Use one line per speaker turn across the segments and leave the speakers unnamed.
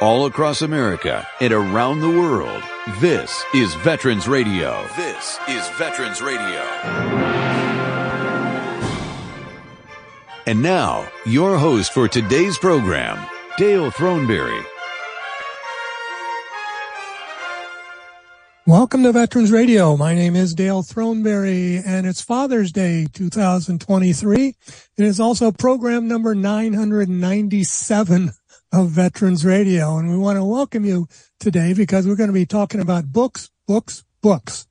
all across America and around the world. This is Veterans Radio. This is Veterans Radio. And now, your host for today's program, Dale Throneberry.
Welcome to Veterans Radio. My name is Dale Throneberry and it's Father's Day 2023. It is also program number 997 of Veterans Radio. And we want to welcome you today because we're going to be talking about books, books, books.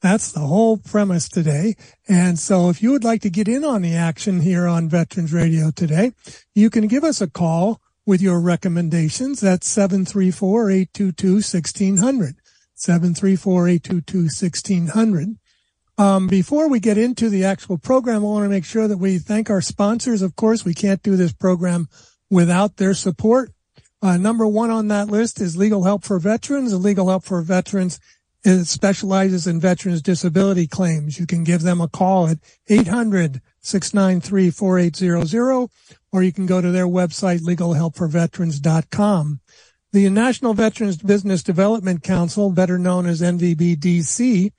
That's the whole premise today. And so if you would like to get in on the action here on Veterans Radio today, you can give us a call with your recommendations. That's 734-822-1600. 734-822-1600. Um, before we get into the actual program, I want to make sure that we thank our sponsors. Of course, we can't do this program without their support. Uh, number one on that list is Legal Help for Veterans. Legal Help for Veterans it specializes in veterans disability claims. You can give them a call at 800-693-4800 or you can go to their website, legalhelpforveterans.com. The National Veterans Business Development Council, better known as NVBDC,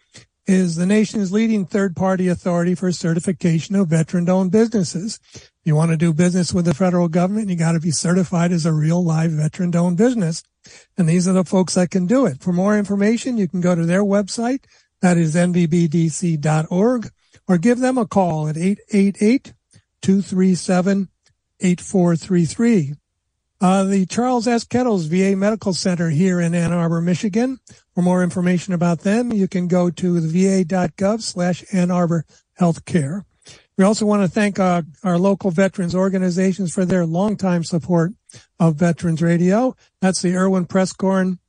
is the nation's leading third-party authority for certification of veteran-owned businesses. If You want to do business with the federal government, you got to be certified as a real live veteran-owned business. And these are the folks that can do it. For more information, you can go to their website. That is nvbdc.org or give them a call at 888-237-8433. Uh, the Charles S. Kettles VA Medical Center here in Ann Arbor, Michigan. For more information about them, you can go to the va.gov slash Ann Arbor Healthcare. We also want to thank uh, our local veterans organizations for their longtime support of Veterans Radio. That's the Irwin Prieskorn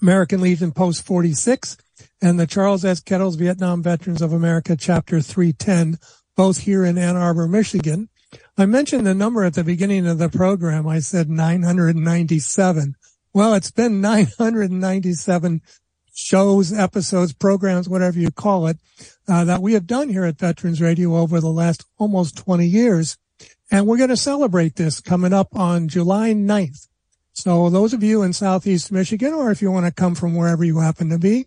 American Legion Post 46 and the Charles S. Kettles Vietnam Veterans of America Chapter 310, both here in Ann Arbor, Michigan. I mentioned the number at the beginning of the program. I said 997. Well, it's been 997 shows, episodes, programs, whatever you call it, uh, that we have done here at Veterans Radio over the last almost 20 years. And we're going to celebrate this coming up on July 9th. So those of you in Southeast Michigan, or if you want to come from wherever you happen to be,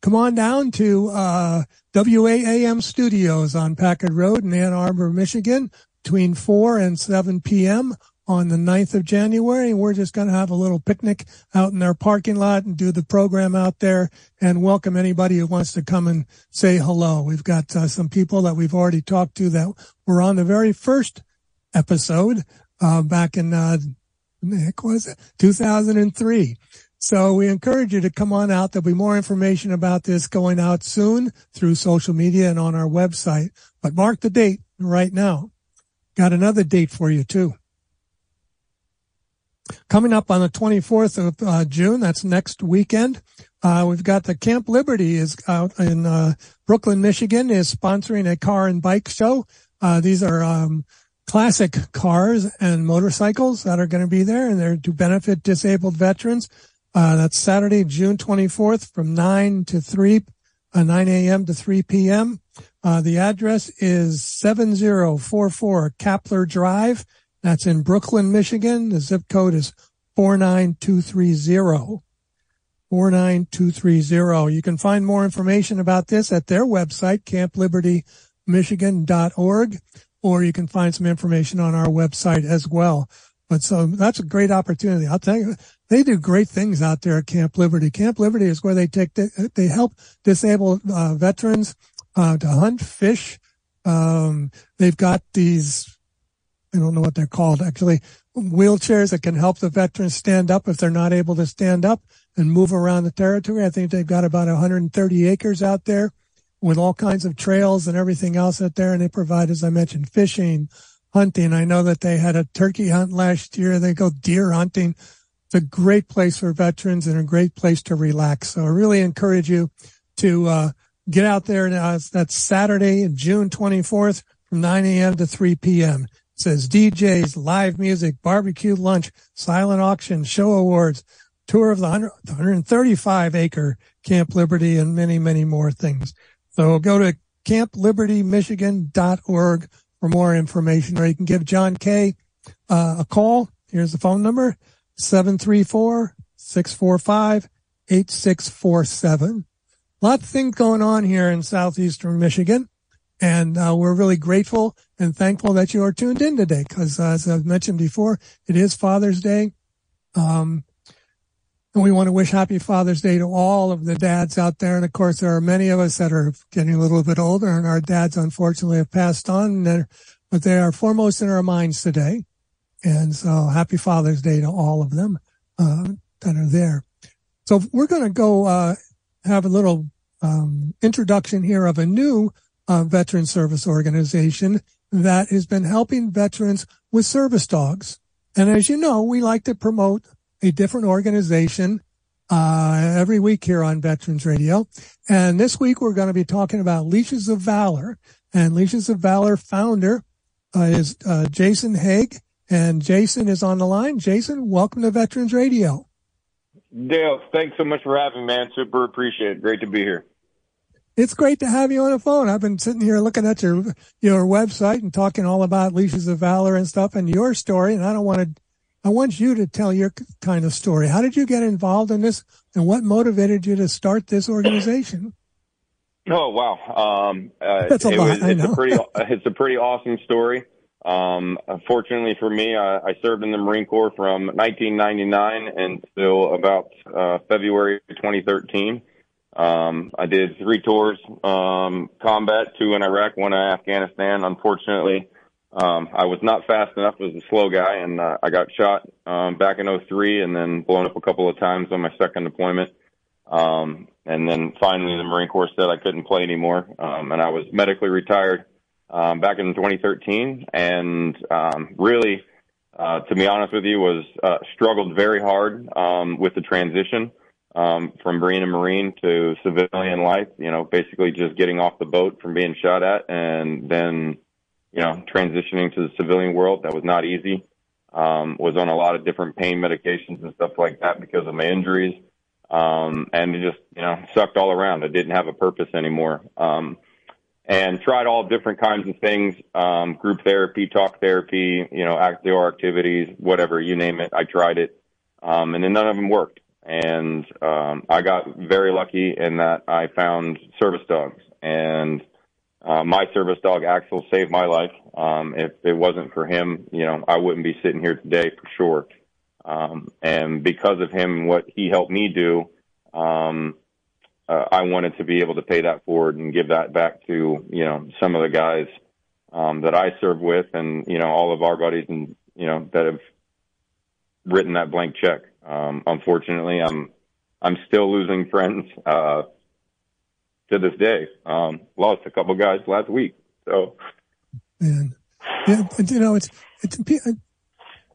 come on down to, uh, WAAM studios on Packard Road in Ann Arbor, Michigan between 4 and 7 p.m. on the 9th of January. We're just going to have a little picnic out in their parking lot and do the program out there and welcome anybody who wants to come and say hello. We've got uh, some people that we've already talked to that were on the very first episode uh, back in, uh, heck was it, 2003. So we encourage you to come on out. There'll be more information about this going out soon through social media and on our website. But mark the date right now. Got another date for you too. Coming up on the 24th of uh, June, that's next weekend. Uh, we've got the Camp Liberty is out in uh, Brooklyn, Michigan, is sponsoring a car and bike show. Uh, these are um, classic cars and motorcycles that are going to be there, and they're to benefit disabled veterans. Uh, that's Saturday, June 24th, from 9 to 3, uh, 9 a.m. to 3 p.m. The address is 7044 Kapler Drive. That's in Brooklyn, Michigan. The zip code is 49230. 49230. You can find more information about this at their website, camplibertymichigan.org, or you can find some information on our website as well. But so that's a great opportunity. I'll tell you, they do great things out there at Camp Liberty. Camp Liberty is where they take, they help disabled uh, veterans uh, to hunt, fish. Um, they've got these, I don't know what they're called actually, wheelchairs that can help the veterans stand up if they're not able to stand up and move around the territory. I think they've got about 130 acres out there with all kinds of trails and everything else out there. And they provide, as I mentioned, fishing, hunting. I know that they had a turkey hunt last year. They go deer hunting. It's a great place for veterans and a great place to relax. So I really encourage you to, uh, get out there. Now. That's Saturday, June 24th from 9 a.m. to 3 p.m. Says DJs, live music, barbecue lunch, silent auction, show awards, tour of the 135 acre Camp Liberty and many, many more things. So go to camplibertymichigan.org for more information or you can give John Kay uh, a call. Here's the phone number, 734 645 8647. Lots of things going on here in southeastern Michigan. And uh, we're really grateful and thankful that you are tuned in today because, uh, as I've mentioned before, it is Father's Day. Um, and we want to wish happy Father's Day to all of the dads out there. And of course, there are many of us that are getting a little bit older and our dads unfortunately have passed on, but they are foremost in our minds today. And so happy Father's Day to all of them, uh, that are there. So we're going to go, uh, have a little, um, introduction here of a new, uh, veteran service organization that has been helping veterans with service dogs. And as you know, we like to promote a different organization uh, every week here on Veterans Radio. And this week we're going to be talking about Leashes of Valor. And Leashes of Valor founder uh, is uh, Jason Haag. And Jason is on the line. Jason, welcome to Veterans Radio.
Dale, thanks so much for having me, man. Super appreciate it. Great to be here.
It's great to have you on the phone. I've been sitting here looking at your your website and talking all about Leashes of Valor and stuff and your story. And I don't want to I want you to tell your kind of story. How did you get involved in this and what motivated you to start this organization?
Oh, wow. Um,
uh, That's a lot. Was,
it's, a pretty, it's a pretty awesome story. Um, fortunately for me, I, I, served in the Marine Corps from 1999 until about uh, February 2013. Um, I did three tours, um, combat, two in Iraq, one in Afghanistan. Unfortunately, um, I was not fast enough was a slow guy, and uh, I got shot um, back in 03 and then blown up a couple of times on my second deployment. Um, and then finally, the Marine Corps said I couldn't play anymore, um, and I was medically retired um, back in 2013. And um, really, uh, to be honest with you, was uh, struggled very hard um, with the transition um, from being a Marine to civilian life. You know, basically just getting off the boat from being shot at, and then you know, transitioning to the civilian world. That was not easy. Um, was on a lot of different pain medications and stuff like that because of my injuries. Um, and it just, you know, sucked all around. I didn't have a purpose anymore. Um, and tried all different kinds of things, um, group therapy, talk therapy, you know, outdoor activities, whatever, you name it. I tried it. Um, and then none of them worked. And, um, I got very lucky in that I found service dogs and, uh, my service dog Axel saved my life. Um, if it wasn't for him, you know, I wouldn't be sitting here today for sure. Um, and because of him, what he helped me do, um, uh, I wanted to be able to pay that forward and give that back to, you know, some of the guys, um, that I serve with and, you know, all of our buddies and, you know, that have written that blank check. Um, unfortunately, I'm, I'm still losing friends, uh, to this day. Um, lost a couple guys last week. So,
and yeah, you know, it's, it's,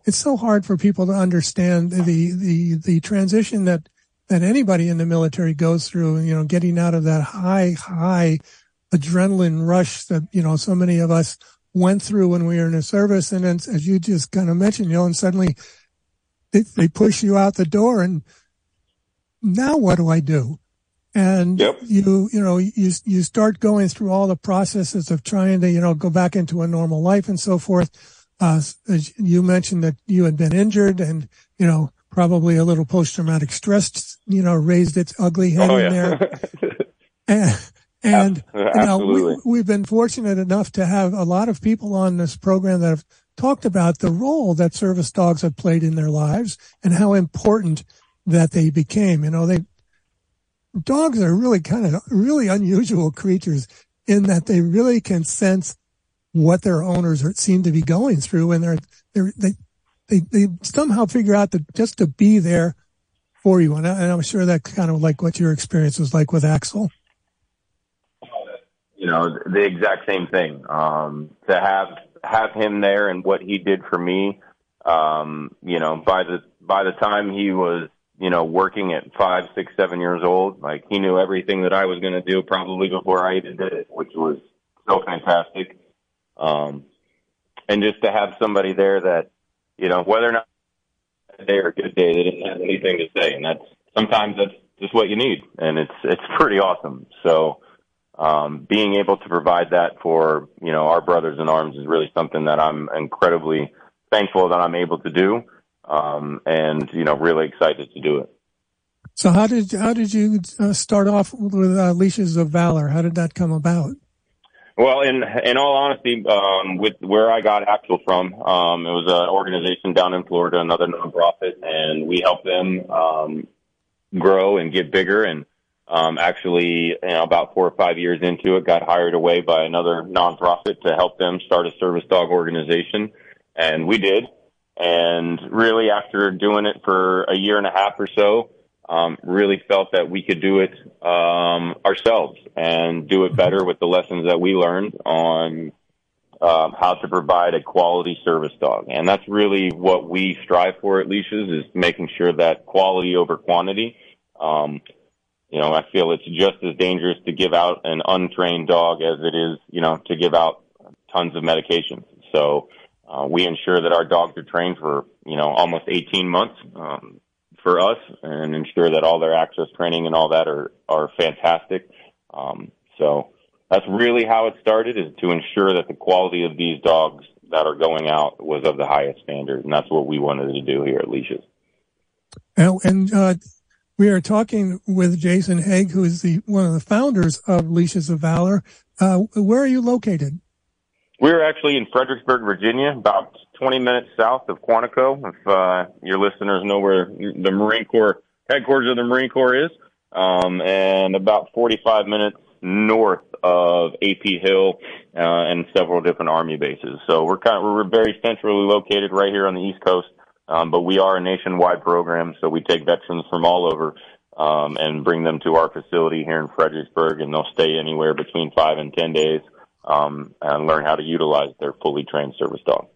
it's so hard for people to understand the, the, the transition that, that anybody in the military goes through, you know, getting out of that high, high adrenaline rush that, you know, so many of us went through when we were in the service. And then, as you just kind of mentioned, you know, and suddenly they, they push you out the door and now what do I do? and
yep.
you you know you you start going through all the processes of trying to you know go back into a normal life and so forth uh, you mentioned that you had been injured and you know probably a little post traumatic stress you know raised its ugly head
oh,
in yeah. there and, and you know we, we've been fortunate enough to have a lot of people on this program that have talked about the role that service dogs have played in their lives and how important that they became you know they dogs are really kind of really unusual creatures in that they really can sense what their owners are, seem to be going through and they're, they're they, they, they somehow figure out that just to be there for you. And, I, and I'm sure that's kind of like what your experience was like with Axel.
You know, the exact same thing. Um, to have, have him there and what he did for me, um, you know, by the, by the time he was you know, working at five, six, seven years old. Like he knew everything that I was going to do probably before I even did it, which was so fantastic. Um, and just to have somebody there that, you know, whether or not a day or a good day, they didn't have anything to say. And that's sometimes that's just what you need. And it's, it's pretty awesome. So, um, being able to provide that for, you know, our brothers in arms is really something that I'm incredibly thankful that I'm able to do. um, and you know, really excited to do it.
So how did how did you uh, start off with uh, Leashes of Valor? How did that come about?
Well, in in all honesty, um, with where I got Axel from, um, it was an organization down in Florida, another nonprofit, and we helped them um, grow and get bigger. And um, actually, you know, about four or five years into it, got hired away by another nonprofit to help them start a service dog organization, and we did. And really, after doing it for a year and a half or so, um, really felt that we could do it um, ourselves and do it better with the lessons that we learned on um, how to provide a quality service dog. And that's really what we strive for at Leashes is making sure that quality over quantity. Um, you know, I feel it's just as dangerous to give out an untrained dog as it is, you know, to give out tons of medications. So uh, we ensure that our dogs are trained for, you know, almost 18 months. Um, for us and ensure that all their access training and all that are, are fantastic. Um, so that's really how it started is to ensure that the quality of these dogs that are going out was of the highest standard. And that's what we wanted to do here at Leashes.
And, and uh, we are talking with Jason Haag, who is the one of the founders of Leashes of Valor. Uh, where are you located?
We're actually in Fredericksburg, Virginia, about 20 minutes south of Quantico. If uh, your listeners know where the Marine Corps headquarters of the Marine Corps is, um, and about 45 minutes north of AP Hill uh, and several different Army bases. So we're kind of we're very centrally located right here on the East Coast, um, but we are a nationwide program, so we take veterans from all over. Um, and bring them to our facility here in Fredericksburg, and they'll stay anywhere between five and ten days um, and learn how to utilize their fully trained service dog.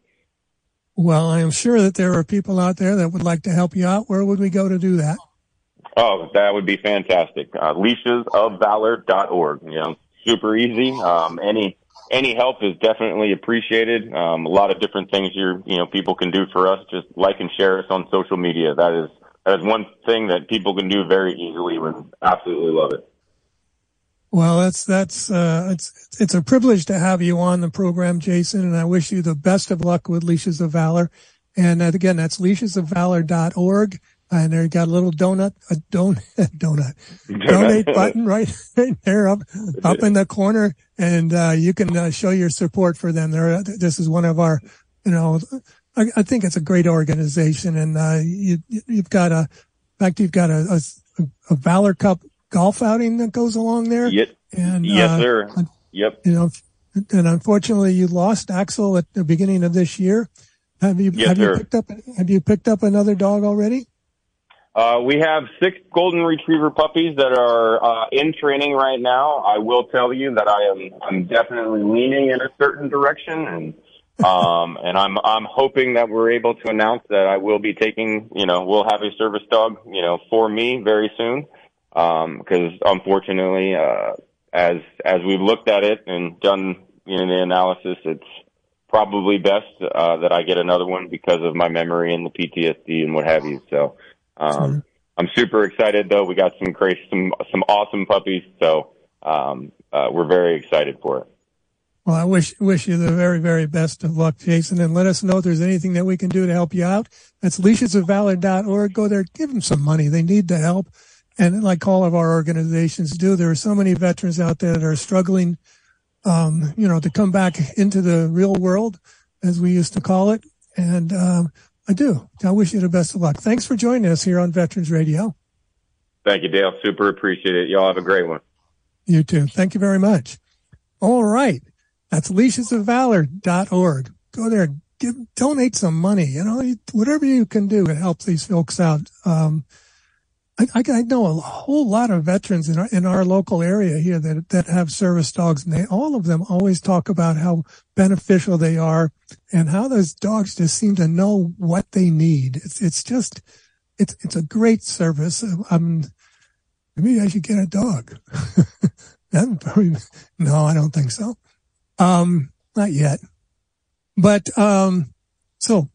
Well, I am sure that there are people out there that would like to help you out. Where would we go to do that?
Oh, that would be fantastic. Uh, leashesofvalor.org. You know, super easy. Um, any any help is definitely appreciated. Um, a lot of different things you you know people can do for us. Just like and share us on social media. That is that is one thing that people can do very easily. Would absolutely love it.
Well, that's that's uh, it's it's a privilege to have you on the program, Jason, and I wish you the best of luck with Leashes of Valor. And uh, again, that's leashesofvalor.org. And there you got a little donut, a don- donut, donate button right, right there up, up in the corner. And, uh, you can uh, show your support for them. There, this is one of our, you know, I, I think it's a great organization and, uh, you, you've got a, in fact, you've got a, a, a Valor Cup golf outing that goes along there.
Yep. And, yes, uh, sir. Yep.
You know, and unfortunately you lost Axel at the beginning of this year. Have you,
yes,
have
sir.
you picked up, have you picked up another dog already?
Uh, we have six golden retriever puppies that are uh, in training right now. I will tell you that I am I'm definitely leaning in a certain direction, and um, and I'm I'm hoping that we're able to announce that I will be taking you know we'll have a service dog you know for me very soon because um, unfortunately uh, as as we've looked at it and done you know the analysis, it's probably best uh, that I get another one because of my memory and the PTSD and what have you. So. Um, I'm super excited though. We got some great, some, some awesome puppies. So, um, uh, we're very excited for it.
Well, I wish, wish you the very, very best of luck, Jason, and let us know if there's anything that we can do to help you out. That's leashesofvalor.org. Go there, give them some money. They need the help. And like all of our organizations do, there are so many veterans out there that are struggling, um, you know, to come back into the real world, as we used to call it. And, um, I do. I wish you the best of luck. Thanks for joining us here on Veterans Radio.
Thank you, Dale. Super appreciate it. Y'all have a great one.
You too. Thank you very much. All right. That's leashesofvalor.org. Go there, give, donate some money, you know, whatever you can do to help these folks out. Um, I, I, know a whole lot of veterans in our, in our local area here that, that have service dogs and they, all of them always talk about how beneficial they are and how those dogs just seem to know what they need. It's, it's just, it's, it's a great service. Um, maybe I should get a dog. probably, no, I don't think so. Um, not yet, but, um, so,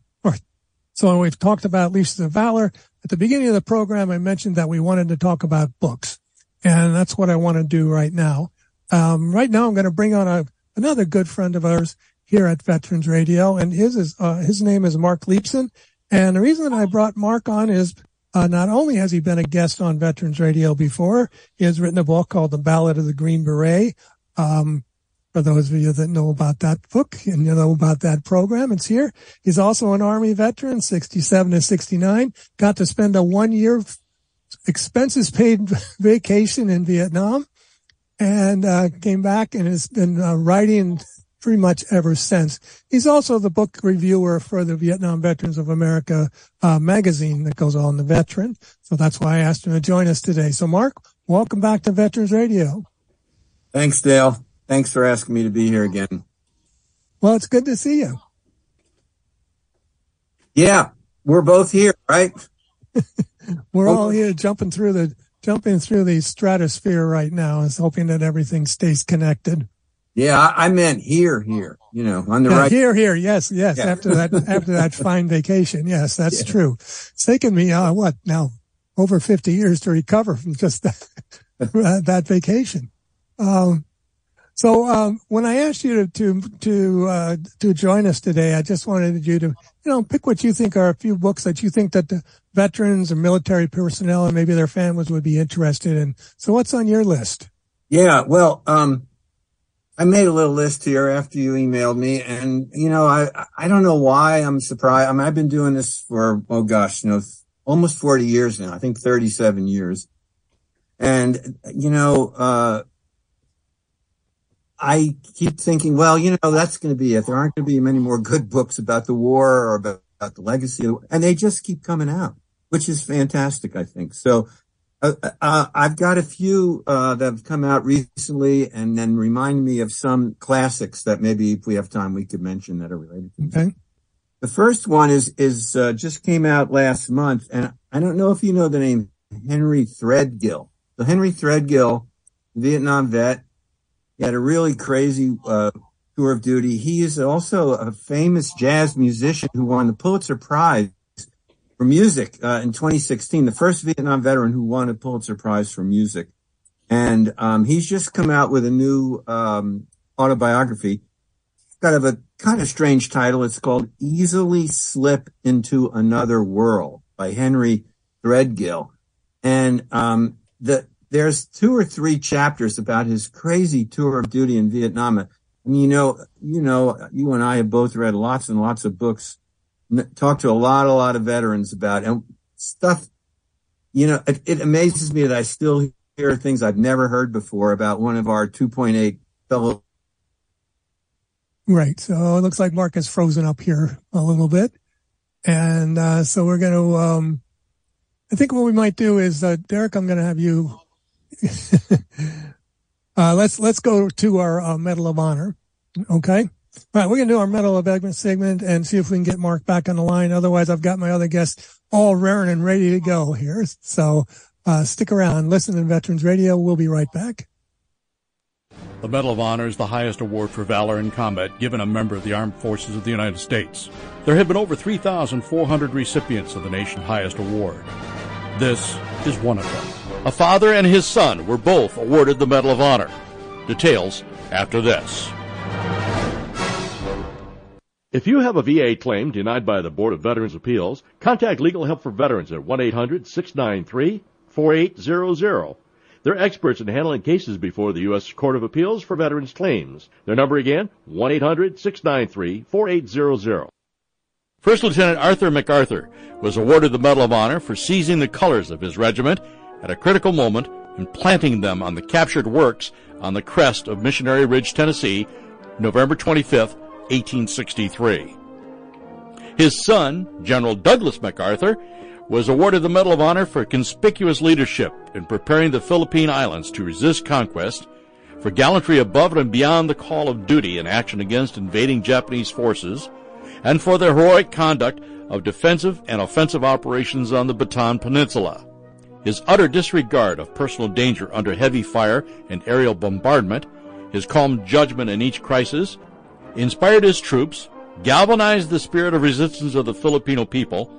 so we've talked about Leashes of Valor. At the beginning of the program, I mentioned that we wanted to talk about books, and that's what I want to do right now. Um, right now, I'm going to bring on a, another good friend of ours here at Veterans Radio, and his is uh, his name is Marc Leepson, And the reason that I brought Mark on is uh, not only has he been a guest on Veterans Radio before, he has written a book called The Ballad of the Green Beret. Um, for those of you that know about that book and you know about that program, it's here. He's also an Army veteran, 67 to 69, got to spend a one year expenses paid vacation in Vietnam and uh, came back and has been uh, writing pretty much ever since. He's also the book reviewer for the Vietnam Veterans of America uh, magazine that goes on the veteran. So that's why I asked him to join us today. So Mark, welcome back to Veterans Radio.
Thanks, Dale. Thanks for asking me to be here again.
Well, it's good to see you.
Yeah, we're both here, right?
we're all here jumping through the jumping through the stratosphere right now, is hoping that everything stays connected.
Yeah, I, I, meant here, here, you know, on the yeah, right.
Here, here. Yes, yes. Yeah. After that, after that fine vacation. Yes, that's yeah. true. It's taken me, uh, what now over 50 years to recover from just that, that vacation. Um, so, um, when I asked you to, to, to, uh, to join us today, I just wanted you to, you know, pick what you think are a few books that you think that the veterans or military personnel and maybe their families would be interested in. So what's on your list?
Yeah. Well, um, I made a little list here after you emailed me and, you know, I, I don't know why I'm surprised. I mean, I've been doing this for, oh gosh, you know, almost 40 years now. I think 37 years. And, you know, uh, I keep thinking, well, you know, that's going to be it. There aren't going to be many more good books about the war or about, about the legacy. And they just keep coming out, which is fantastic, I think. So uh, uh, I've got a few uh, that have come out recently, and then remind me of some classics that maybe if we have time we could mention that are related.
To okay.
The first one is is uh, just came out last month, and I don't know if you know the name Henry Threadgill. So Henry Threadgill, Vietnam vet, he had a really crazy uh, tour of duty. He is also a famous jazz musician who won the Pulitzer Prize for music uh, in 2016, the first Vietnam veteran who won a Pulitzer Prize for music. And um, he's just come out with a new um, autobiography. Kind of a kind of strange title. It's called "Easily Slip into Another World" by Henry Threadgill, and um, the there's two or three chapters about his crazy tour of duty in Vietnam. And you know, you know, you and I have both read lots and lots of books talked to a lot, a lot of veterans about and stuff. You know, it, it amazes me that I still hear things I've never heard before about one of our 2.8 fellow.
Right. So it looks like Mark has frozen up here a little bit. And, uh, so we're going to, um, I think what we might do is, uh, Derek, I'm going to have you, uh, let's, let's go to our uh, Medal of Honor. Okay. All right, we're going to do our Medal of Excellence segment and see if we can get Mark back on the line. Otherwise, I've got my other guests all raring and ready to go here. So uh, stick around. Listen to Veterans Radio. We'll be right back.
The Medal of Honor is the highest award for valor in combat given a member of the Armed Forces of the United States. There have been over 3,400 recipients of the nation's highest award. This is one of them. A father and his son were both awarded the Medal of Honor. Details after this. If you have a VA claim denied by the Board of Veterans Appeals, contact Legal Help for Veterans at 1-800-693-4800. They're experts in handling cases before the U.S. Court of Appeals for Veterans Claims. Their number again, 1-800-693-4800. First Lieutenant Arthur MacArthur was awarded the Medal of Honor for seizing the colors of his regiment at a critical moment and planting them on the captured works on the crest of Missionary Ridge, Tennessee, November 25th, 1863. His son, General Douglas MacArthur, was awarded the Medal of Honor for conspicuous leadership in preparing the Philippine Islands to resist conquest, for gallantry above and beyond the call of duty in action against invading Japanese forces, and for the heroic conduct of defensive and offensive operations on the Bataan Peninsula. His utter disregard of personal danger under heavy fire and aerial bombardment, his calm judgment in each crisis, inspired his troops, galvanized the spirit of resistance of the Filipino people,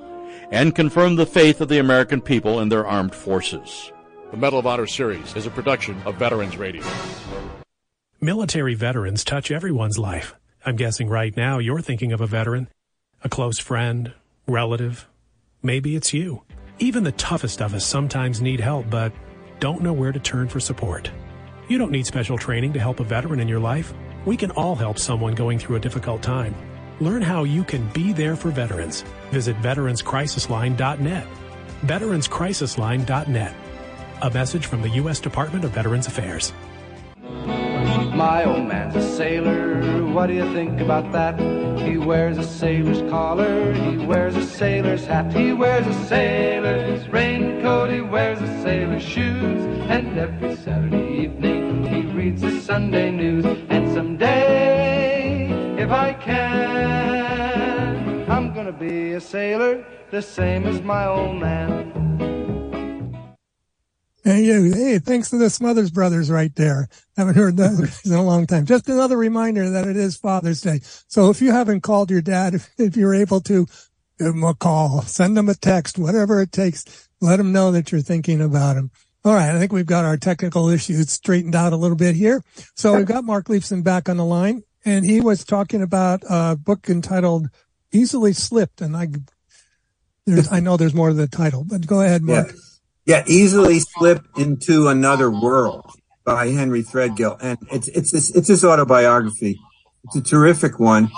and confirmed the faith of the American people in their armed forces. The Medal of Honor series is a production of Veterans Radio.
Military veterans touch everyone's life. I'm guessing right now you're thinking of a veteran, a close friend, relative. Maybe it's you. Even the toughest of us sometimes need help, but don't know where to turn for support. You don't need special training to help a veteran in your life. We can all help someone going through a difficult time. Learn how you can be there for veterans. Visit veteranscrisisline.net. Veteranscrisisline.net. A message from the U.S. Department of Veterans Affairs.
My old man's a sailor, what do you think about that? He wears a sailor's collar, he wears a sailor's hat, he wears a sailor's raincoat, he wears a sailor's shoes, and every Saturday evening he reads the Sunday news. And someday, if I can, I'm gonna be a sailor, the same as my old man.
Hey, you, hey, thanks to the Smothers Brothers right there. Haven't heard that in a long time. Just another reminder that it is Father's Day. So if you haven't called your dad, if, if you're able to, give him a call, send him a text, whatever it takes. Let him know that you're thinking about him. All right. I think we've got our technical issues straightened out a little bit here. So we've got Marc Leepson back on the line and he was talking about a book entitled Easily Slipped. And I, there's, I know there's more to the title, but go ahead, Mark.
Yeah. Yeah, easily slip into another world by Henry Threadgill, and it's it's it's his autobiography. It's a terrific one,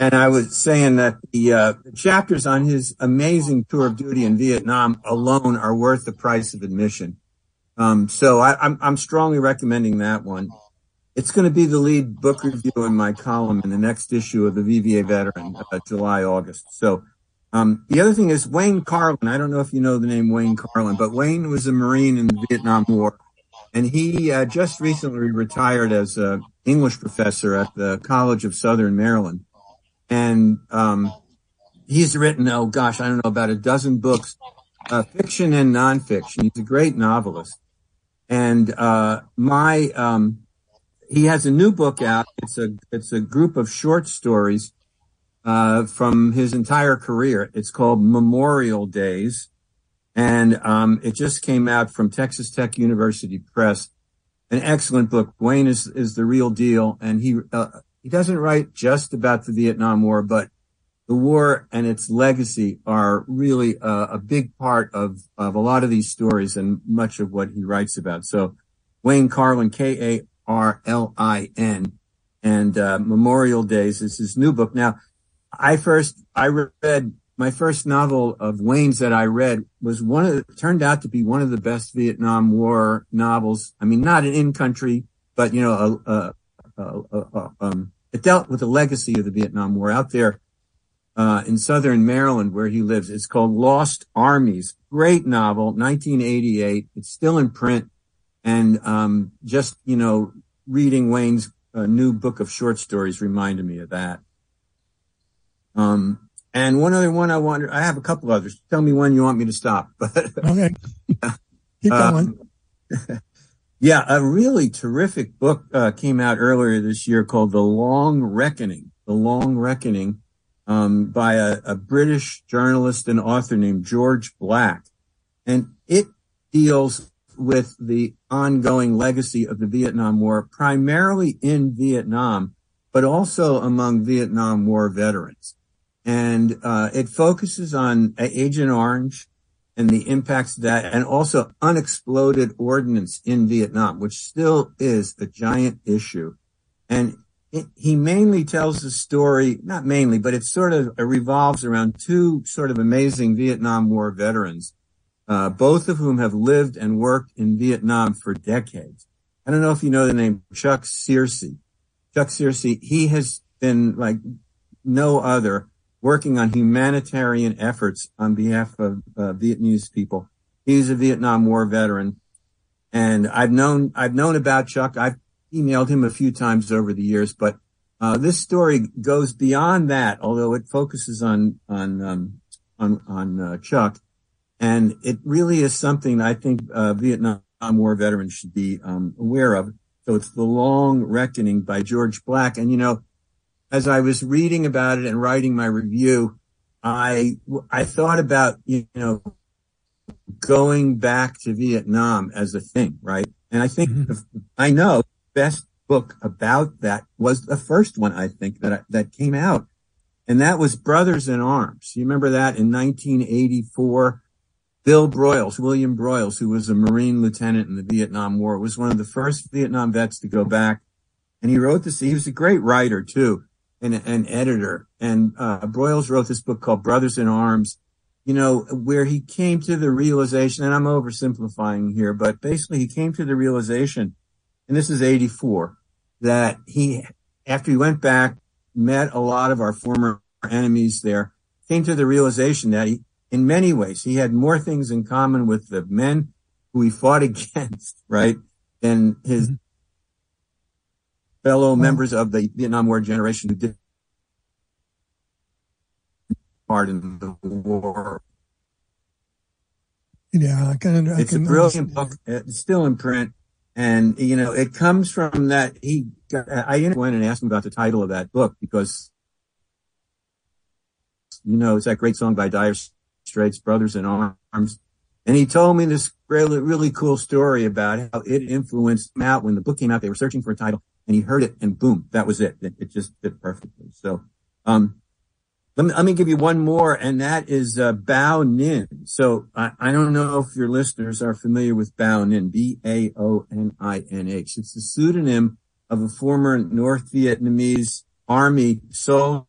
and I was saying that the, uh, the chapters on his amazing tour of duty in Vietnam alone are worth the price of admission. Um, so I, I'm I'm strongly recommending that one. It's going to be the lead book review in my column in the next issue of the VVA Veteran, uh, July August. So um, the other thing is Wayne Karlin. I don't know if you know the name Wayne Karlin, but Wayne was a Marine in the Vietnam War, and he uh, just recently retired as an English professor at the College of Southern Maryland. And um, he's written, oh gosh, I don't know, about a dozen books, uh, fiction and nonfiction. He's a great novelist. And uh, my um, he has a new book out. It's a it's a group of short stories uh, from his entire career. It's called Memorial Days, and um, it just came out from Texas Tech University Press. An excellent book. Wayne is is the real deal, and he uh, he doesn't write just about the Vietnam War, but the war and its legacy are really uh, a big part of of a lot of these stories and much of what he writes about. So, Wayne Karlin, K A R L I N, and uh, Memorial Days is his new book. Now, I first, I read my first novel of Wayne's that I read was one of the, turned out to be one of the best Vietnam War novels. I mean, not an in country, but you know, a, a, a, um, it dealt with the legacy of the Vietnam War out there, uh, in Southern Maryland where he lives. It's called Lost Armies. Great novel, 1988. It's still in print. And, um, just, you know, reading Wayne's uh, new book of short stories reminded me of that. Um, and one other one I wanted, I have a couple others. Tell me when you want me to stop. But
okay, keep going.
Um, yeah, a really terrific book uh, came out earlier this year called The Long Reckoning. The Long Reckoning, um, by a, a British journalist and author named George Black, and it deals with the ongoing legacy of the Vietnam War, primarily in Vietnam, but also among Vietnam War veterans and uh, it focuses on Agent Orange and the impacts of that, and also unexploded ordnance in Vietnam, which still is a giant issue. And he mainly tells the story, not mainly, but it sort of revolves around two sort of amazing Vietnam War veterans, uh, both of whom have lived and worked in Vietnam for decades. I don't know if you know the name Chuck Searcy. Chuck Searcy, he has been like no other working on humanitarian efforts on behalf of uh, Vietnamese people. He's a Vietnam War veteran, and I've known I've known about Chuck. I've emailed him a few times over the years, but uh, this story goes beyond that. Although it focuses on on um, on on uh, Chuck, and it really is something I think uh, Vietnam War veterans should be um, aware of. So it's the Long Reckoning by George Black, and you know as I was reading about it and writing my review, I, I thought about, you know, going back to Vietnam as a thing, right? And I think mm-hmm. I know the best book about that was the first one I think that, that came out. And that was Brothers in Arms. You remember that in 1984? Bill Broyles, William Broyles, who was a Marine lieutenant in the Vietnam War, was one of the first Vietnam vets to go back. And he wrote this, he was a great writer too, and an editor. And, uh, Broyles wrote this book called Brothers in Arms, you know, where he came to the realization, and I'm oversimplifying here, but basically he came to the realization, and this is 84, that he, after he went back, met a lot of our former enemies there, came to the realization that he, in many ways, he had more things in common with the men who he fought against, right, than his mm-hmm. Fellow members of the Vietnam War generation who did part in the war.
Yeah, I can. I
it's can a brilliant book. Uh, it's still in print, and you know, it comes from that. He, I went and asked him about the title of that book because, you know, it's that great song by Dire Straits, Brothers in Arms. And he told me this really, really cool story about how it influenced him out. When the book came out, they were searching for a title and he heard it and boom, that was it. It, it just fit perfectly. So, um, let me, let me give you one more and that is, uh, Bao Ninh. So I, I don't know if your listeners are familiar with Bao Ninh, B-A-O-N-I-N-H. It's a pseudonym of a former North Vietnamese army soldier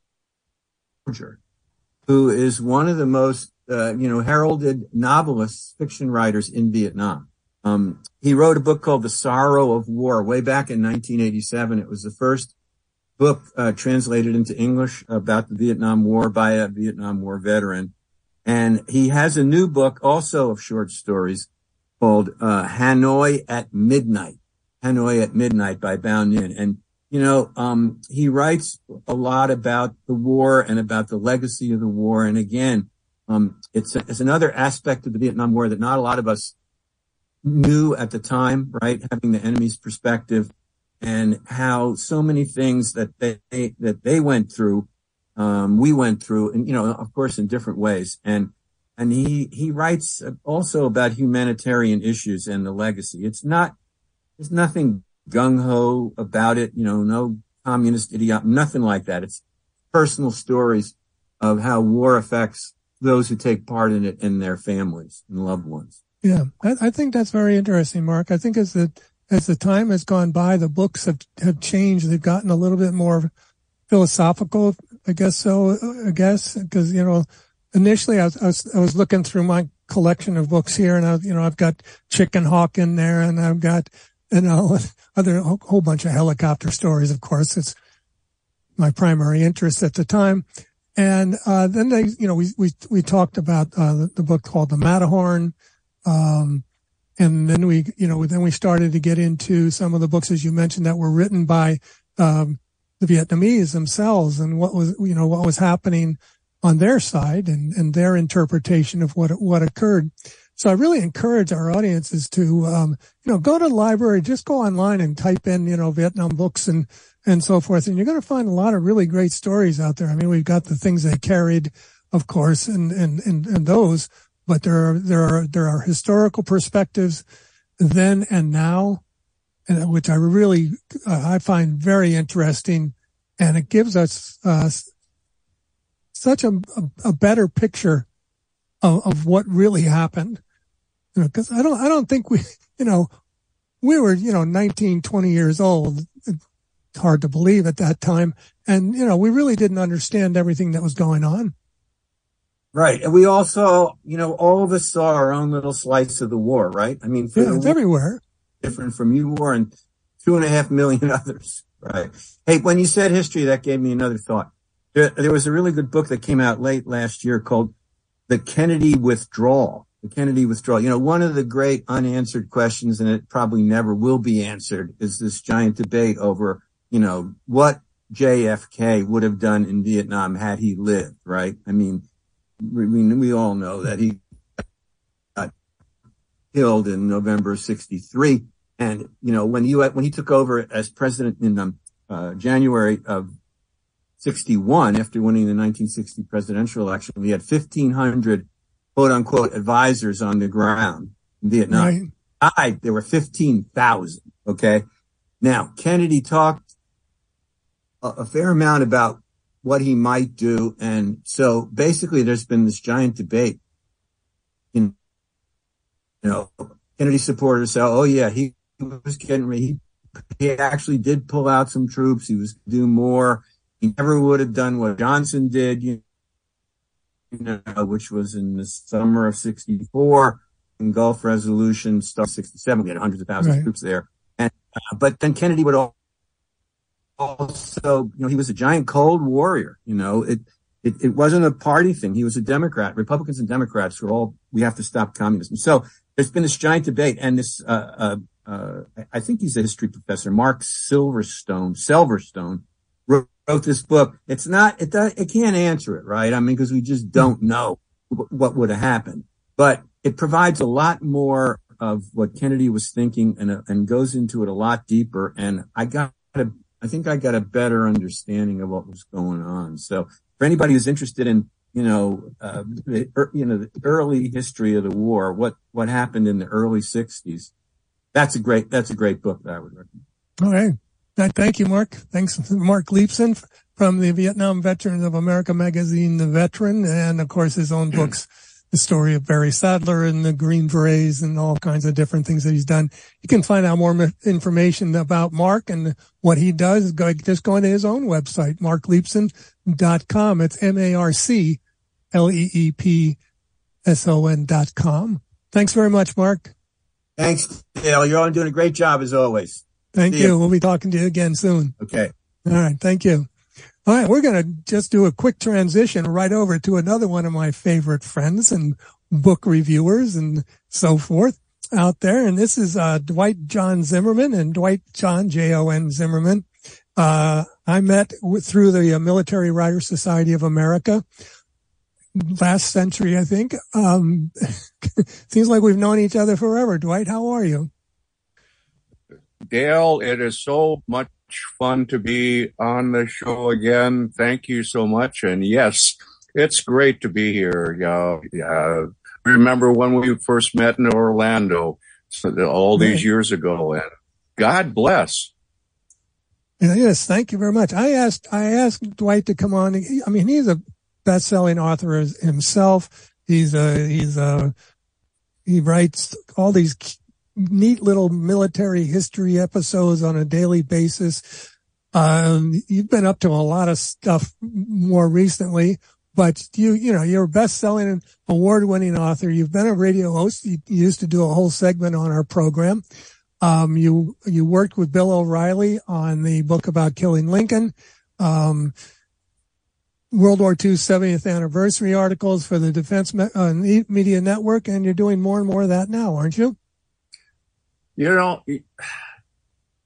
who is one of the most uh, you know, heralded novelists, fiction writers in Vietnam. Um, he wrote a book called The Sorrow of War way back in 1987. It was the first book uh, translated into English about the Vietnam War by a Vietnam War veteran. And he has a new book also of short stories called uh, Hanoi at Midnight. Hanoi at Midnight by Bao Ninh. And, you know, um, he writes a lot about the war and about the legacy of the war. And again, um, it's, a, it's another aspect of the Vietnam War that not a lot of us knew at the time, right? Having the enemy's perspective and how so many things that they, that they went through, um, we went through and, you know, of course, in different ways. And, and he, he writes also about humanitarian issues and the legacy. It's not, there's nothing gung ho about it, you know, no communist idiot, nothing like that. It's personal stories of how war affects those who take part in it and their families and loved ones.
Yeah, I, I, think that's very interesting, Mark. I think as the as the time has gone by, the books have have changed. They've gotten a little bit more philosophical, I guess. So, I guess because you know, initially I was, I was I was looking through my collection of books here, and I you know I've got Chicken Hawk in there, and I've got you know other a whole bunch of helicopter stories. Of course, it's my primary interest at the time. And uh, then they, you know, we we we talked about uh, the, the, book called The Matterhorn, um, and then we, you know, then we started to get into some of the books, as you mentioned, that were written by um, the Vietnamese themselves, and what was, you know, what was happening on their side and and their interpretation of what what occurred. So I really encourage our audiences to, um, you know, go to the library, just go online and type in, you know, Vietnam books and and so forth. And you're going to find a lot of really great stories out there. I mean, we've got the things they carried, of course, and, and, and, and those, but there are, there are, there are historical perspectives then and now, which I really, uh, I find very interesting. And it gives us, uh, such a, a, better picture of, of what really happened. You know, cause I don't, I don't think we, you know, we were, you know, 19, 20 years old hard to believe at that time. And, you know, we really didn't understand everything that was going on.
Right. And we also, you know, all of us saw our own little slice of the war, right? I mean,
yeah, it's everywhere.
Different from you war and two and a half million others. Right. Hey, when you said history, that gave me another thought. There, there was a really good book that came out late last year called The Kennedy Withdrawal. The Kennedy Withdrawal. You know, one of the great unanswered questions, and it probably never will be answered, is this giant debate over you know, what JFK would have done in Vietnam had he lived, right? I mean, we, we all know that he got killed in November 63. And, you know, when he took over as president in um, uh, January of 61, after winning the 1960 presidential election, we had 1500 quote unquote advisors on the ground in Vietnam. Right. I, there were 15,000. Okay. Now, Kennedy talked a fair amount about what he might do. And so basically there's been this giant debate. In, you know, Kennedy supporters say, oh yeah, he was getting ready. He, he actually did pull out some troops. He was do more. He never would have done what Johnson did, you know, which was in the summer of 64 in Gulf Resolution, start 67. We had hundreds of thousands right. of troops there. And, uh, but then Kennedy would also, you know, he was a giant cold warrior, you know, it, it, it wasn't a party thing. He was a Democrat. Republicans and Democrats were all, we have to stop communism. So there's been this giant debate and this, uh, uh, uh, I think he's a history professor, Mark Selverstone, Selverstone wrote, wrote this book. It's not, it, it can't answer it, right? I mean, because we just don't know what would have happened, but it provides a lot more of what Kennedy was thinking and, and goes into it a lot deeper. And I got a, I think I got a better understanding of what was going on. So for anybody who's interested in, you know, uh, the, you know, the early history of the war, what, what happened in the early sixties, that's a great, that's a great book that I would recommend.
All right. Thank you, Marc. Thanks, Marc Leepson from the Vietnam Veterans of America magazine, The Veteran, and of course his own books the story of Barry Sadler and the Green Berets and all kinds of different things that he's done. You can find out more information about Marc and what he does. Go, just go into his own website, marcleepson.com. It's M-A-R-C-L-E-E-P-S-O-N dot com. Thanks very much, Marc.
Thanks, Dale. You're all doing a great job as always.
Thank you. you. We'll be talking to you again soon.
Okay.
All right. Thank you. All right, we're going to just do a quick transition right over to another one of my favorite friends and book reviewers and so forth out there. And this is uh, Dwight Jon Zimmerman and Dwight Jon J O N Zimmerman. Uh, I met with, through the uh, Military Writers Society of America last century, I think. Um, seems like we've known each other forever. Dwight, how are you?
Dale, it is so much fun to be on the show again. Thank you so much. And yes, it's great to be here. Yeah, yeah. Remember when we first met in Orlando all these years ago and God bless.
Yes, thank you very much. I asked, I asked Dwight to come on. I mean, he's a best-selling author himself. He's a, he's a, he writes all these neat little military history episodes on a daily basis. Um, you've been up to a lot of stuff more recently, but you, you know, you're a best-selling award-winning author. You've been a radio host. You, used to do a whole segment on our program. Um, you, you worked with Bill O'Reilly on the book about killing Lincoln. Um, World War II 70th anniversary articles for the Defense uh, Media Network, and you're doing more and more of that now, aren't you?
You know,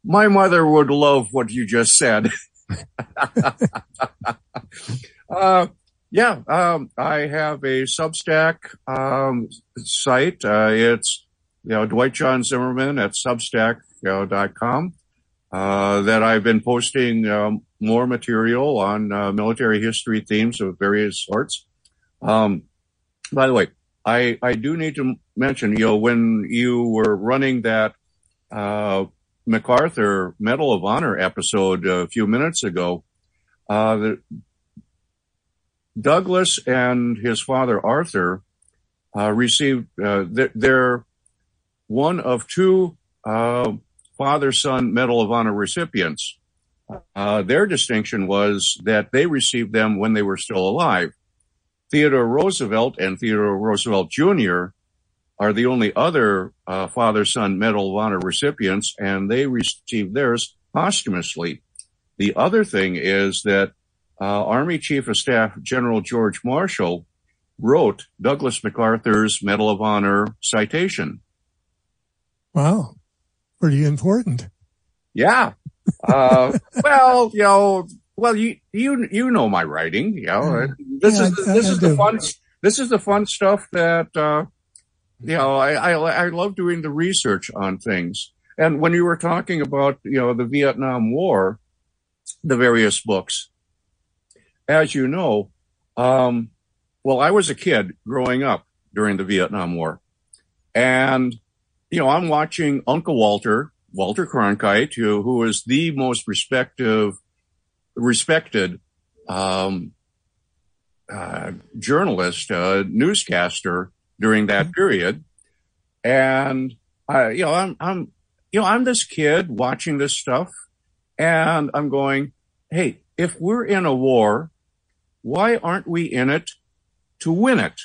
my mother would love what you just said. uh, yeah, um, I have a Substack um, site. Uh, it's you know Dwight Jon Zimmerman at Substack.com uh, that I've been posting um, more material on uh, military history themes of various sorts. Um, by the way, I I do need to mention, you know, when you were running that MacArthur Medal of Honor episode a few minutes ago, uh, Douglas and his father Arthur uh, received uh, th- they're one of two uh, father-son Medal of Honor recipients. Uh, their distinction was that they received them when they were still alive. Theodore Roosevelt and Theodore Roosevelt Jr are the only other uh, father-son Medal of Honor recipients, and they received theirs posthumously. The other thing is that uh, Army Chief of Staff General George Marshall wrote Douglas MacArthur's Medal of Honor citation.
Wow, pretty important.
Yeah. Uh, well, you know, well, you you you know my writing. You know, this yeah, is I, this I, is I the fun this is the fun stuff that uh, you know, I, I, I love doing the research on things. And when you were talking about, you know, the Vietnam War, the various books, as you know, um, well, I was a kid growing up during the Vietnam War. And, you know, I'm watching Uncle Walter, Walter Cronkite, who, who is the most respective, respected um, uh, journalist, uh, newscaster during that period. And I, you know, I'm, I'm, you know, I'm this kid watching this stuff and I'm going, Hey, if we're in a war, why aren't we in it to win it?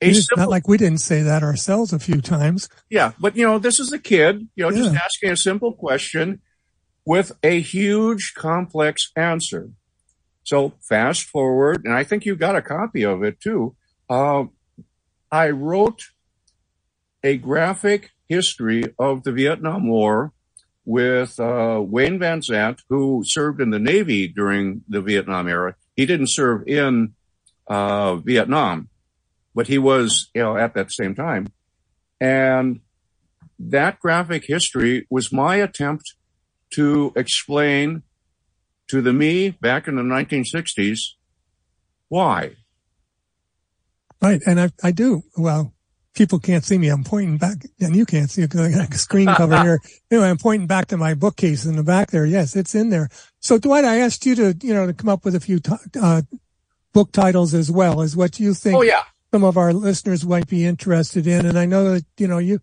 It's simple, not like we didn't say that ourselves a few times.
Yeah, but you know, this is a kid, you know, yeah. just asking a simple question with a huge complex answer. So fast forward, and I think you got a copy of it too. Uh, I wrote a graphic history of the Vietnam War with uh, Wayne Vansant, who served in the Navy during the Vietnam era. He didn't serve in uh, Vietnam, but he was, you know, at that same time. And that graphic history was my attempt to explain to the me back in the 1960s why.
Right. And I, I do. Well, people can't see me. I'm pointing back and you can't see it because I got a screen cover here. Anyway, I'm pointing back to my bookcase in the back there. Yes, it's in there. So Dwight, I asked you to, you know, to come up with a few, t- uh, book titles as well as what you think.
Oh, yeah.
Some of our listeners might be interested in. And I know that, you know, you,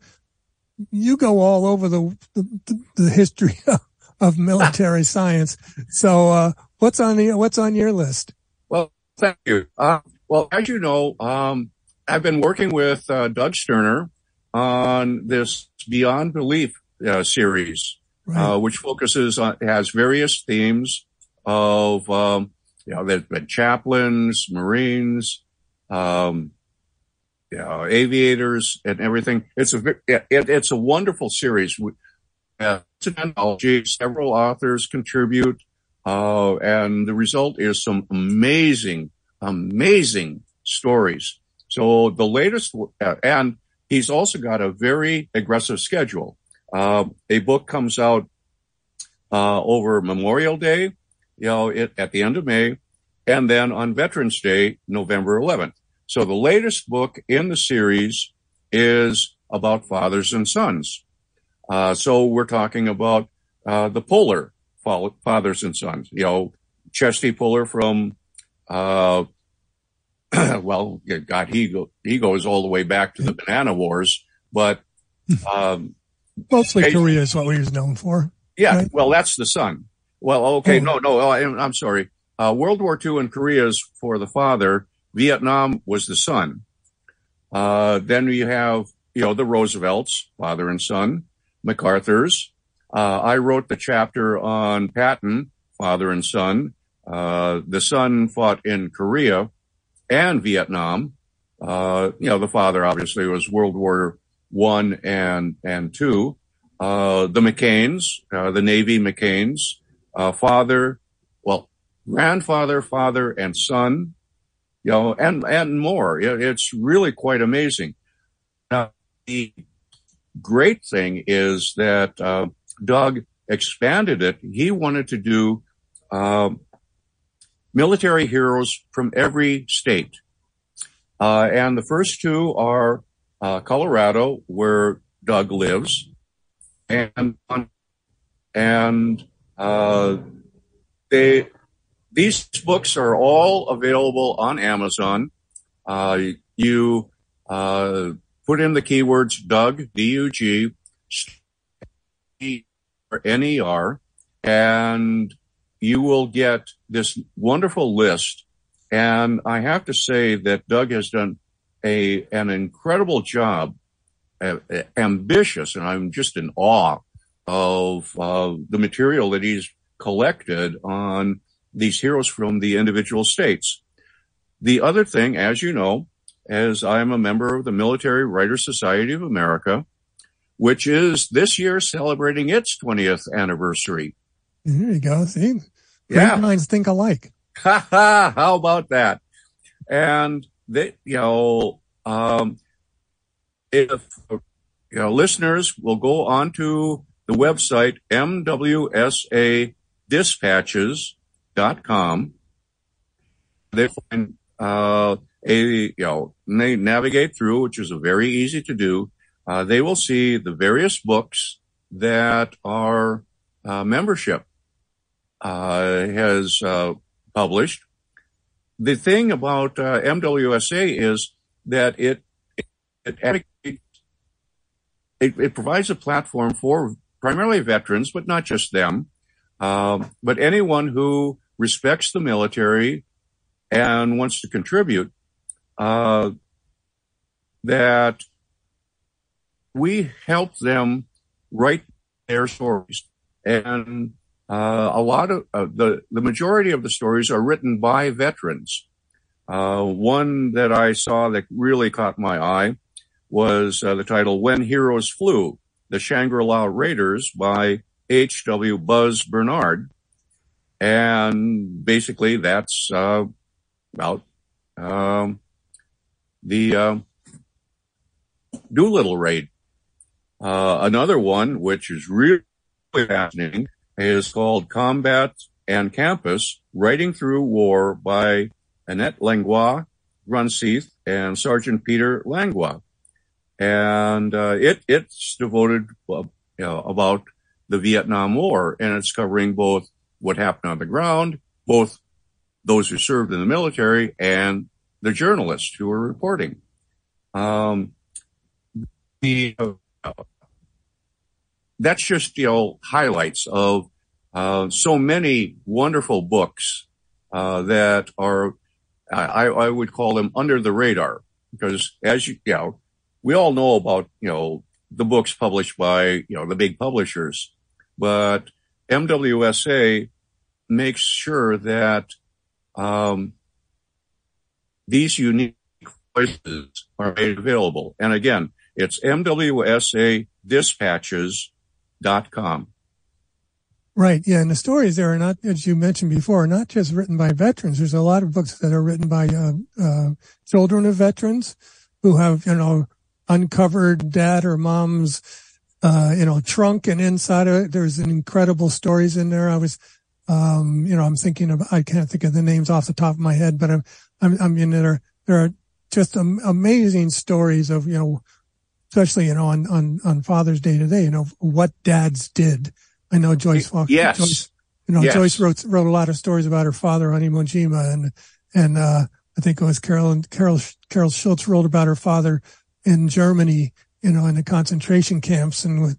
you go all over the, the, the history of, of military science. So, uh, what's on the, what's on your list?
Well, thank you. Uh, well, as you know, um, I've been working with uh, Doug Sterner on this Beyond Belief uh, series, right. uh, which focuses on has various themes of um, you know there's been chaplains, Marines, um, you know, aviators, and everything. It's a it, it's a wonderful series. Uh, several authors contribute, uh, and the result is some amazing, amazing stories. So the latest, uh, and he's also got a very aggressive schedule. Uh, a book comes out uh, over Memorial Day, you know, it, at the end of May, and then on Veterans Day, November 11th. So the latest book in the series is about fathers and sons. Uh, so we're talking about uh, the Puller fathers and sons. You know, Chesty Puller from uh, well, God, he go, he goes all the way back to the banana wars, but, um,
mostly they, Korea is what we was known for.
Yeah. Right? Well, that's the son. Well, okay. Oh. No, no, oh, I'm, I'm sorry. Uh, World War II and Korea is for the father. Vietnam was the son. Uh, then you have, you know, the Roosevelts, father and son, MacArthur's. Uh, I wrote the chapter on Patton, father and son. Uh, the son fought in Korea and Vietnam. Uh, you know, the father obviously was World War One and and two. Uh, the McCains, uh, the Navy McCains, uh, father, well, grandfather, father, and son, you know, and and more. It's really quite amazing. Now, the great thing is that uh, Doug expanded it. He wanted to do um, military heroes from every state. Uh, and the first two are uh, Colorado, where Doug lives, and and uh, they these books are all available on Amazon. Uh, you uh, put in the keywords Doug D U G N E R, and you will get this wonderful list. And I have to say that Doug has done a, an incredible job, uh, ambitious, and I'm just in awe of uh, the material that he's collected on these heroes from the individual states. The other thing, as you know, as I am a member of the Military Writers Society of America, which is this year celebrating its 20th anniversary.
There you go. See, great yeah. minds think alike.
How about that? And they, you know, um, if you know, listeners will go onto the website mwsadispatches.com. They find uh, a you know they navigate through, which is a very easy to do. Uh, they will see the various books that are uh, membership has uh, published. The thing about uh, MWSA is that it provides a platform for primarily veterans, but not just them, but anyone who respects the military and wants to contribute. Uh, that we help them write their stories. And uh, a lot of uh, the the majority of the stories are written by veterans. Uh, one that I saw that really caught my eye was uh, the title "When Heroes Flew: The Shangri-La Raiders" by H. W. Buzz Bernard, and basically that's uh, about um, the uh, Doolittle raid. Uh, another one, which is really fascinating, is called Combat and Campus, Writing Through War by Annette Langlois Grunseth and Sergeant Peter Langlois. And uh, it it's devoted uh, about the Vietnam War, and it's covering both what happened on the ground, both those who served in the military and the journalists who were reporting. Um, the uh, that's just you know highlights of uh, so many wonderful books uh, that are I, I would call them under the radar because as you, you know we all know about you know the books published by you know the big publishers, but MWSA makes sure that um, these unique voices are made available. And again, it's MWSAdispatches.com.
Right. Yeah. And the stories there are not, as you mentioned before, not just written by veterans. There's a lot of books that are written by uh, uh, children of veterans who have, you know, uncovered dad or mom's, uh, you know, trunk and inside of it. There's incredible stories in there. I was, um, you know, I'm thinking of, I can't think of the names off the top of my head, but I'm, I'm, I mean, there are, there are just amazing stories of, you know, especially, you know, on, on, on Father's Day today, you know, what dads did. I know Joyce.
Yes.
Joyce, you know,
yes.
Joyce wrote, wrote a lot of stories about her father on Iwo Jima and, and, uh, I think it was Carol and Carol, Carol Schultz wrote about her father in Germany, you know, in the concentration camps. And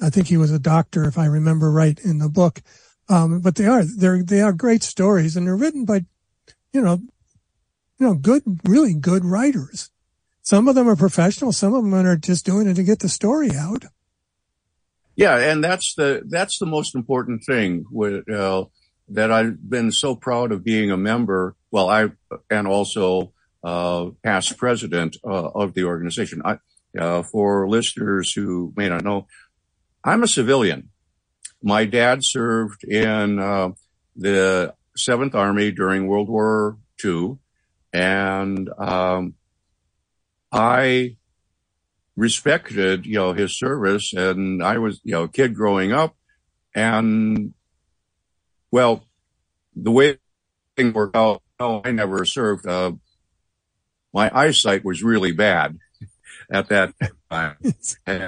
I think he was a doctor, if I remember right in the book. Um, but they are, they're, they are great stories and they're written by, you know, you know, good, really good writers. Some of them are professional. Some of them are just doing it to get the story out.
Yeah. And that's the, that's the most important thing with, uh, that I've been so proud of being a member. Well, I, and also, uh, past president uh, of the organization. I, uh, for listeners who may not know, I'm a civilian. My dad served in uh, the Seventh Army during World War II, and um, I respected, you know, his service. And I was, you know, a kid growing up, and well, the way things worked out, no, I never served. Uh, my eyesight was really bad at that time, uh,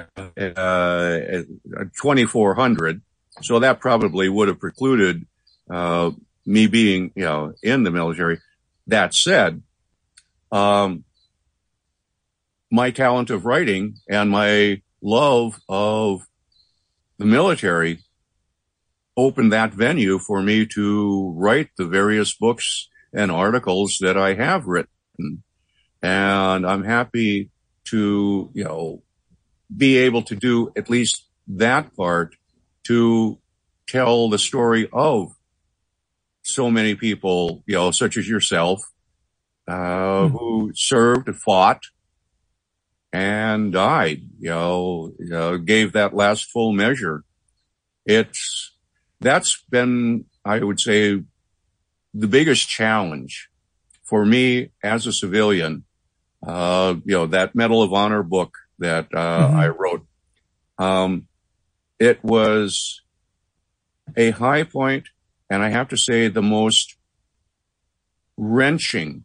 2400. So that probably would have precluded, uh, me being, you know, in the military. That said, um, my talent of writing and my love of the military opened that venue for me to write the various books and articles that I have written. And I'm happy to, you know, be able to do at least that part to tell the story of so many people, you know, such as yourself, uh, mm-hmm. who served, and fought, and died, you know, you know, gave that last full measure. It's, that's been, I would say, the biggest challenge for me as a civilian uh, you know, that Medal of Honor book that uh, mm-hmm. I wrote. Um, it was a high point, and I have to say the most wrenching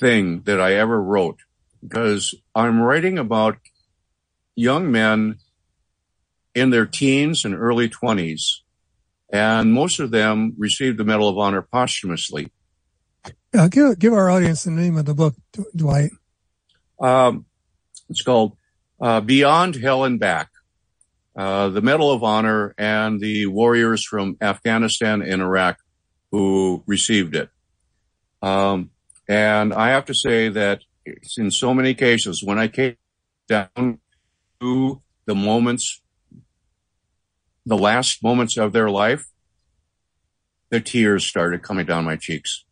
thing that I ever wrote because I'm writing about young men in their teens and early 20s and most of them received the Medal of Honor posthumously.
Uh, give give our audience the name of the book, Dwight.
Um, it's called uh, Beyond Hell and Back. Uh, the Medal of Honor and the warriors from Afghanistan and Iraq who received it. Um, and I have to say that in so many cases, when I came down to the moments, the last moments of their life, the tears started coming down my cheeks.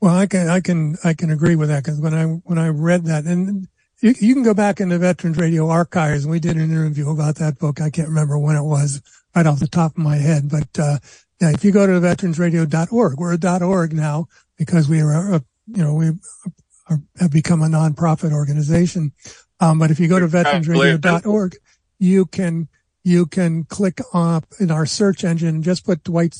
Well, I can, I can, I can agree with that because when I, when I read that and you, you can go back in the Veterans Radio archives and we did an interview about that book. I can't remember when it was right off the top of my head, but, uh, yeah, if you go to veteransradio.org, we're a .org now because we are, uh, you know, we are, have become a nonprofit organization. Um, but if you go to veteransradio.org, you can, you can click up in our search engine, and just put Dwight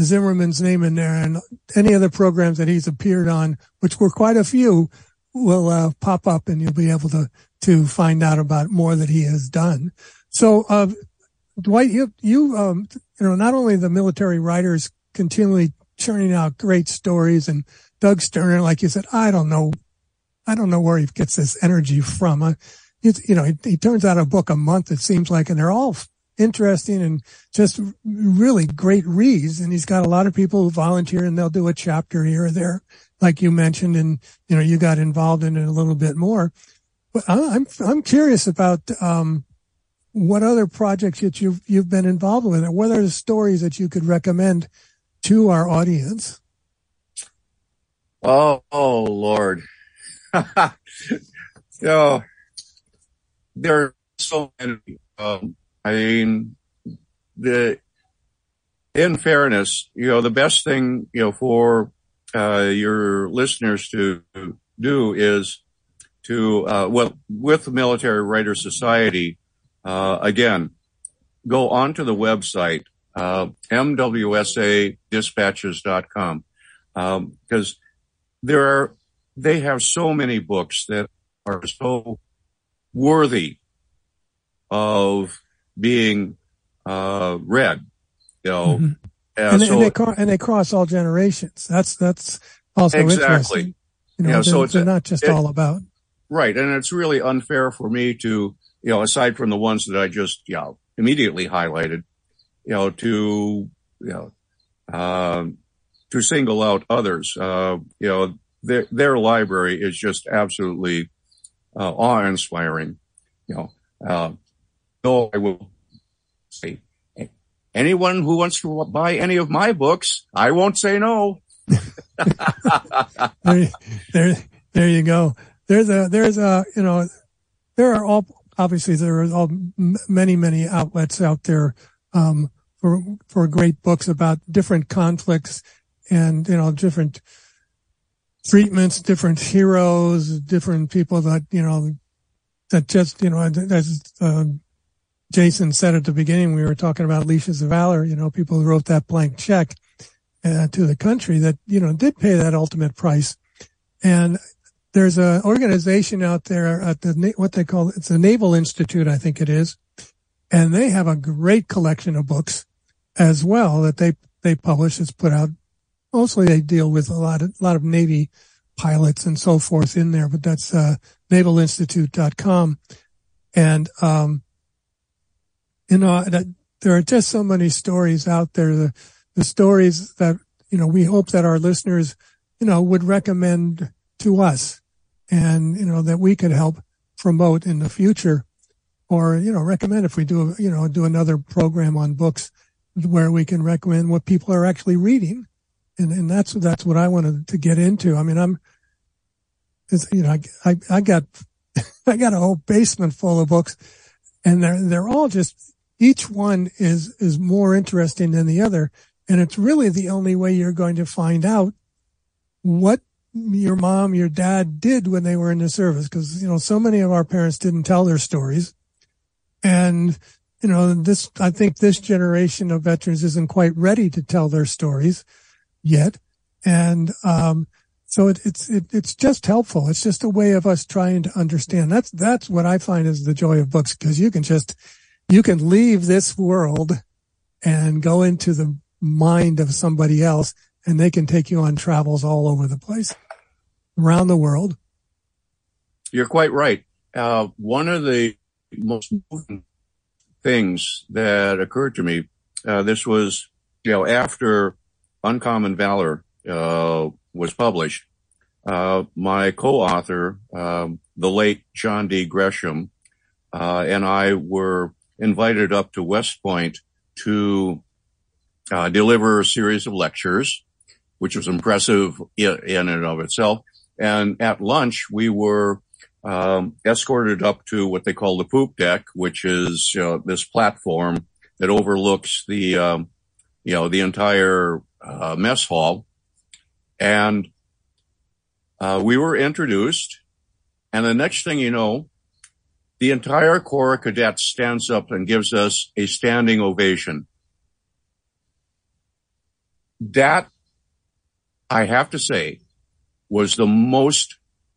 Zimmerman's name in there and any other programs that he's appeared on, which were quite a few, will uh, pop up and you'll be able to, to find out about more that he has done. So, uh, Dwight, you, you, um, you know, not only the military writers continually churning out great stories and Doug Sterner, like you said, I don't know, I don't know where he gets this energy from. Uh, you know, he, he turns out a book a month, it seems like, and they're all interesting and just really great reads. And he's got a lot of people who volunteer and they'll do a chapter here or there, like you mentioned, and, you know, you got involved in it a little bit more. But I'm, I'm curious about, um, what other projects that you've, you've been involved with and what are the stories that you could recommend to our audience?
Oh, oh Lord. so there are so many. Um, I mean, the, in fairness, you know, the best thing, you know, for, uh, your listeners to do is to, uh, well, with the Military Writers Society, uh, again, go onto the website, mwsadispatches.com, um, because there are, they have so many books that are so worthy of being, uh, read, you know.
Mm-hmm. and, they, and they cross all generations. That's, that's also exactly. interesting. You know, yeah, so it's they're not just all about.
Right. And it's really unfair for me to, you know, aside from the ones that I just, you know, immediately highlighted, you know, to, you know, um, to single out others, uh, you know, their, their library is just absolutely, uh, awe inspiring, you know, uh, no, I will say anyone who wants to buy any of my books, I won't say no.
there, there, there you go. There's a, there's a, you know, there are all obviously there are all, many, many outlets out there, um, for, for great books about different conflicts and, you know, different treatments, different heroes, different people that, you know, that just, you know, as, uh, Jason said at the beginning, we were talking about leashes of valor, you know, people who wrote that blank check uh, to the country that, you know, did pay that ultimate price. And there's an organization out there at the what they call it's the Naval Institute, I think it is, and they have a great collection of books as well that they they publish. It's put out. Mostly they deal with a lot of a lot of Navy pilots and so forth in there, but that's uh, navalinstitute.com. And um, you know that there are just so many stories out there. The the stories that you know we hope that our listeners you know would recommend to us and, you know, that we could help promote in the future or, you know, recommend if we do, you know, do another program on books where we can recommend what people are actually reading. And, and that's, that's what I wanted to get into. I mean, I'm, you know, I, I, I got, I got a whole basement full of books and they're, they're all just, each one is, is more interesting than the other. And it's really the only way you're going to find out what your mom, your dad did when they were in the service. Cause, you know, so many of our parents didn't tell their stories. And, you know, this, I think this generation of veterans isn't quite ready to tell their stories yet. And, um, so it, it's, it, it's just helpful. It's just a way of us trying to understand. That's, that's what I find is the joy of books because you can just, you can leave this world and go into the mind of somebody else and they can take you on travels all over the place around the world.
You're quite right. Uh, one of the most moving things that occurred to me, uh, this was, you know, after Uncommon Valor, uh, was published. Uh, my co-author, um, the late John D. Gresham, uh, and I were invited up to West Point to uh, deliver a series of lectures, which was impressive in and of itself. And at lunch, we were um, escorted up to what they call the poop deck, which is uh, this platform that overlooks the, um, you know, the entire uh, mess hall. And uh, we were introduced, and the next thing you know, the entire Corps of Cadets stands up and gives us a standing ovation. That, I have to say, was the most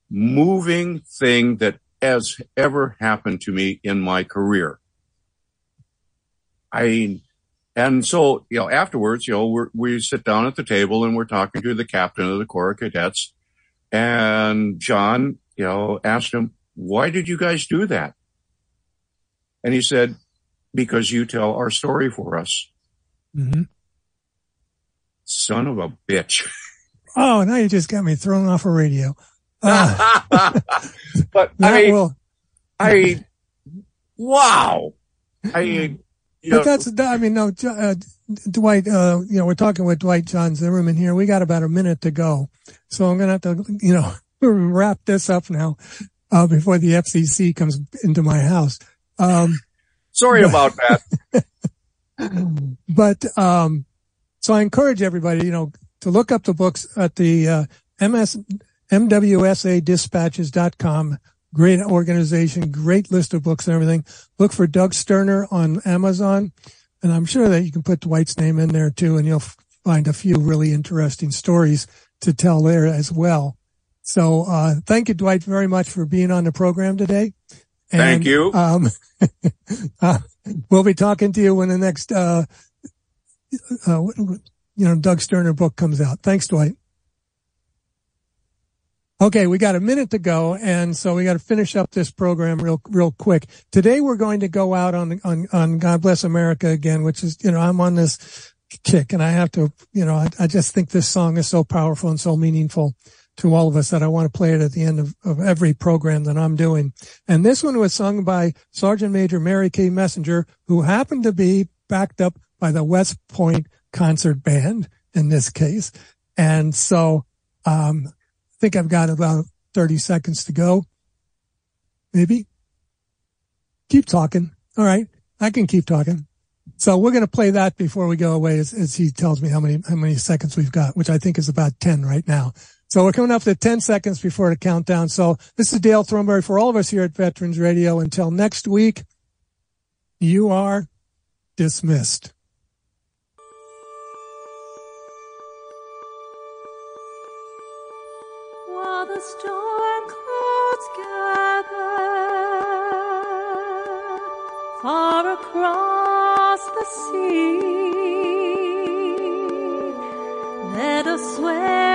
moving thing that has ever happened to me in my career. I, and so, you know, afterwards, you know, we we sit down at the table and we're talking to the captain of the Corps of Cadets and John, you know, asked him, why did you guys do that? And he said, because you tell our story for us.
Mm-hmm.
Son of a bitch.
Oh, now you just got me thrown off a radio.
But I mean, will, I, wow. I mean,
but know, that's, I mean, no, uh, Dwight, uh, you know, we're talking with Dwight Jon Zimmerman here. We got about a minute to go. So I'm going to have to, you know, wrap this up now, uh, before the FCC comes into my house. Um,
sorry but, about
that. but, um, so I encourage everybody, you know, to look up the books at the, uh, MS, MWSAdispatches.com. Great organization, great list of books and everything. Look for Doug Sterner on Amazon. And I'm sure that you can put Dwight's name in there too, and you'll find a few really interesting stories to tell there as well. So, uh, thank you, Dwight, very much for being on the program today.
And, thank you.
Um, uh, we'll be talking to you when the next, uh, uh, you know, Doug Sterner book comes out. Thanks, Dwight. Okay, we got a minute to go, and so we got to finish up this program real, real quick. Today we're going to go out on on on God Bless America again, which is you know I'm on this kick, and I have to you know I, I just think this song is so powerful and so meaningful to all of us that I want to play it at the end of, of every program that I'm doing. And this one was sung by Sergeant Major Mary Kay Messenger, who happened to be backed up by the West Point Concert Band in this case, and so. Um, think I've got about 30 seconds to go. Maybe. Keep talking. All right. I can keep talking. So we're going to play that before we go away as, as, he tells me how many, how many seconds we've got, which I think is about 10 right now. So we're coming up to 10 seconds before the countdown. So this is Dale Thornberry for all of us here at Veterans Radio. Until next week, you are dismissed.
Storm clouds gather far across the sea. Let us swear